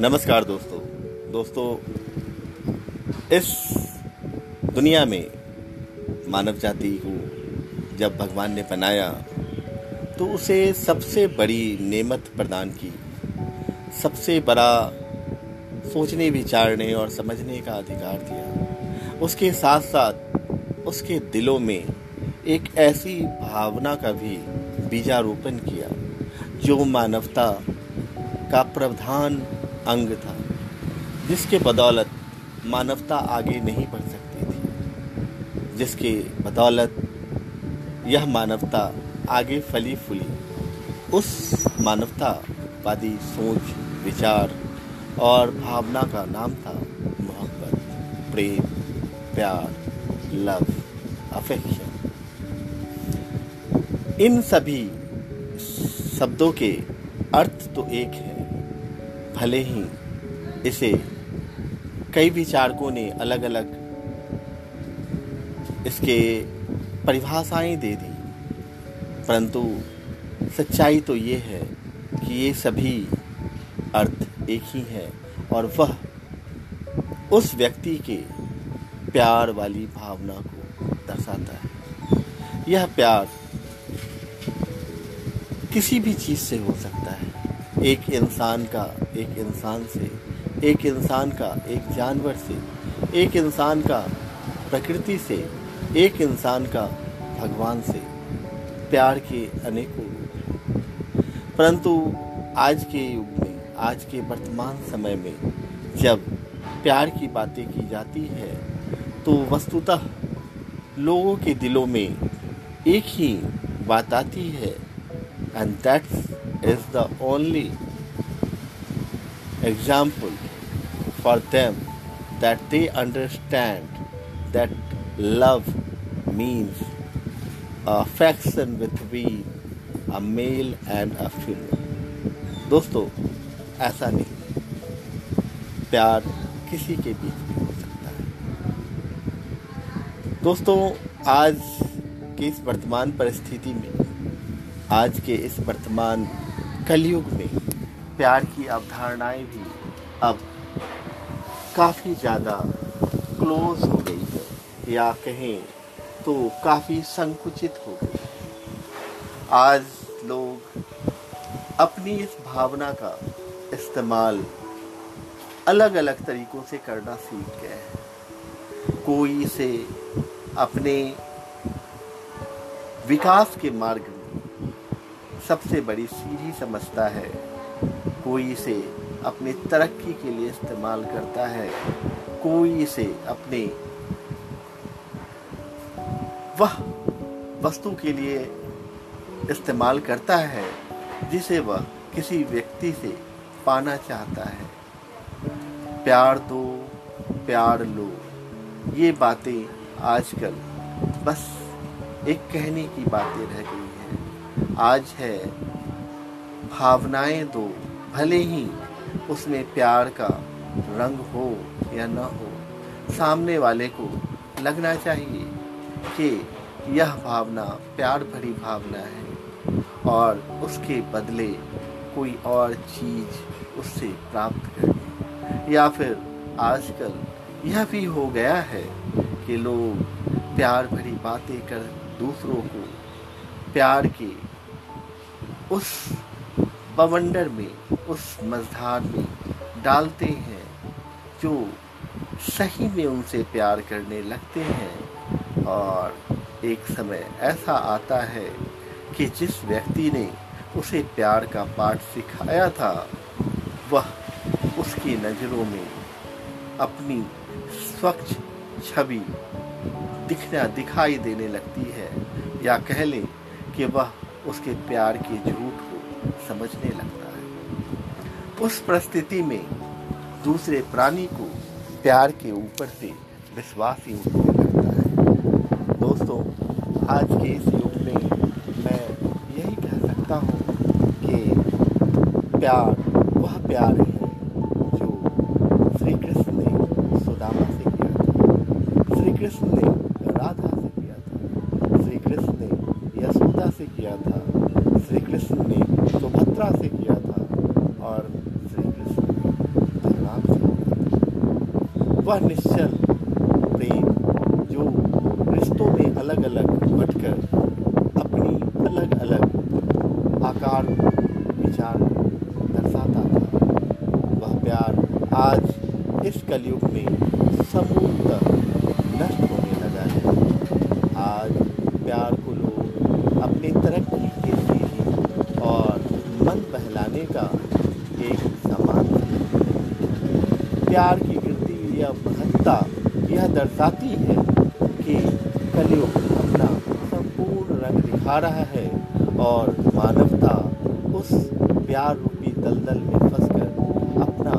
नमस्कार दोस्तों। दोस्तों, इस दुनिया में मानव जाति को जब भगवान ने बनाया तो उसे सबसे बड़ी नेमत प्रदान की। सबसे बड़ा सोचने, विचारने और समझने का अधिकार दिया। उसके साथ साथ उसके दिलों में एक ऐसी भावना का भी बीजारोपण किया, जो मानवता का प्रधान अंग था, जिसके बदौलत मानवता आगे नहीं बढ़ सकती थी। जिसके बदौलत यह मानवता आगे फली फूली उस मानवतावादी सोच, विचार और भावना का नाम था मोहब्बत, प्रेम, प्यार, लव अफेक्शन इन सभी शब्दों के अर्थ तो एक है। भले ही इसे कई विचारकों ने अलग अलग इसके परिभाषाएँ दे दी। परंतु सच्चाई तो ये है कि ये सभी अर्थ एक ही है और वह उस व्यक्ति के प्यार वाली भावना को दर्शाता है। यह प्यार किसी भी चीज़ से हो सकता है। एक इंसान का, एक इंसान से, एक इंसान का, एक जानवर से, एक इंसान का प्रकृति से, एक इंसान का भगवान से, प्यार के अनेकों रूप हैं। परंतु आज के युग में, आज के वर्तमान समय में, जब प्यार की बातें की जाती है तो वस्तुतः लोगों के दिलों में एक ही बात आती है and that's is the only example for them that they understand that love means affection between a male and a female दोस्तों ऐसा नहीं प्यार किसी के बीच भी हो सकता है दोस्तों आज की इस वर्तमान परिस्थिति में आज के इस वर्तमान कलयुग में प्यार की अवधारणाएँ भी अब काफ़ी ज़्यादा क्लोज हो गई है। या कहें तो काफ़ी संकुचित हो गई आज लोग अपनी इस भावना का इस्तेमाल अलग अलग तरीकों से करना सीख गए हैं। कोई इसे अपने विकास के मार्ग सबसे बड़ी सीढ़ी समझता है। कोई इसे अपनी तरक्की के लिए इस्तेमाल करता है। कोई इसे अपने वह वस्तु के लिए इस्तेमाल करता है, जिसे वह किसी व्यक्ति से पाना चाहता है। प्यार दो, प्यार लो। ये बातें आजकल बस एक कहने की बातें रह गई आज है। भावनाएँ दो, भले ही उसमें प्यार का रंग हो या न हो, सामने वाले को लगना चाहिए कि यह भावना प्यार भरी भावना है और उसके बदले कोई और चीज़ उससे प्राप्त करें। या फिर आजकल यह भी हो गया है कि लोग प्यार भरी बातें कर दूसरों को प्यार के उस बवंडर में, उस मझधार में डालते हैं जो सही में उनसे प्यार करने लगते हैं। और एक समय ऐसा आता है कि जिस व्यक्ति ने उसे प्यार का पाठ सिखाया था, वह उसकी नज़रों में अपनी स्वच्छ छवि दिखना दिखाई देने लगती है। या कह लें कि वह उसके प्यार के झूठ को समझने लगता है। उस परिस्थिति में दूसरे प्राणी को प्यार के ऊपर से विश्वास ही उठने लगता है। दोस्तों, आज के इस युग में मैं यही कह सकता हूँ कि प्यार, वह प्यार है जो श्री कृष्ण ने सुदामा से किया श्री कृष्ण ने राधा से किया था श्री कृष्ण ने यशोदा से किया था। श्री कृष्ण ने सुभद्रा से किया था और श्री कृष्ण ने वह निश्चल प्रेम जो रिश्तों में अलग अलग बटकर अपनी अलग अलग आकार, विचार दर्शाता था। वह प्यार आज इस कलयुग में समूहतः नष्ट होने लगा है आज प्यार को लोग अपनी तरक्की के लिए और मन बहलाने का एक सामान प्यार की गिरती यह महत्ता, यह दर्शाती है कि कलयुग अपना संपूर्ण रंग दिखा रहा है और मानवता उस प्यार रूपी दलदल में फंसकर अपना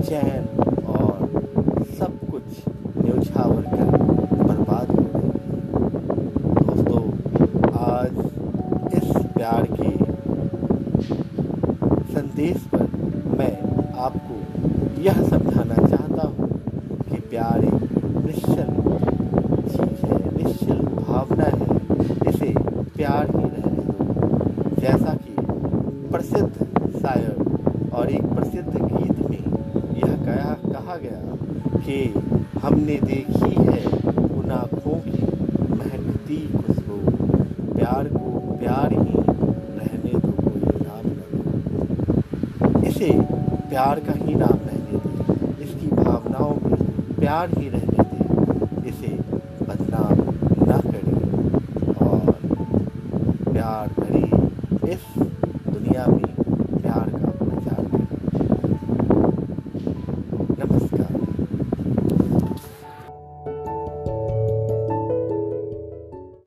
चैन और सब कुछ न्यौछावर कर बर्बाद हो गई। दोस्तों, आज इस प्यार के संदेश पर मैं आपको यह कि प्यार, निश्चल। चीज़ है, निश्चल भावना है। इसे प्यार ही रहने दो जैसा कि प्रसिद्ध शायर और एक प्रसिद्ध गीत में यह कहा कहा गया कि हमने देखी है उन आँखों की महकती खुशबू। प्यार को प्यार ही रहने दो कोई नाम इसे प्यार का ही नाम प्यार ही रहने दे इसे बदनाम न करें और प्यार करें इस दुनिया में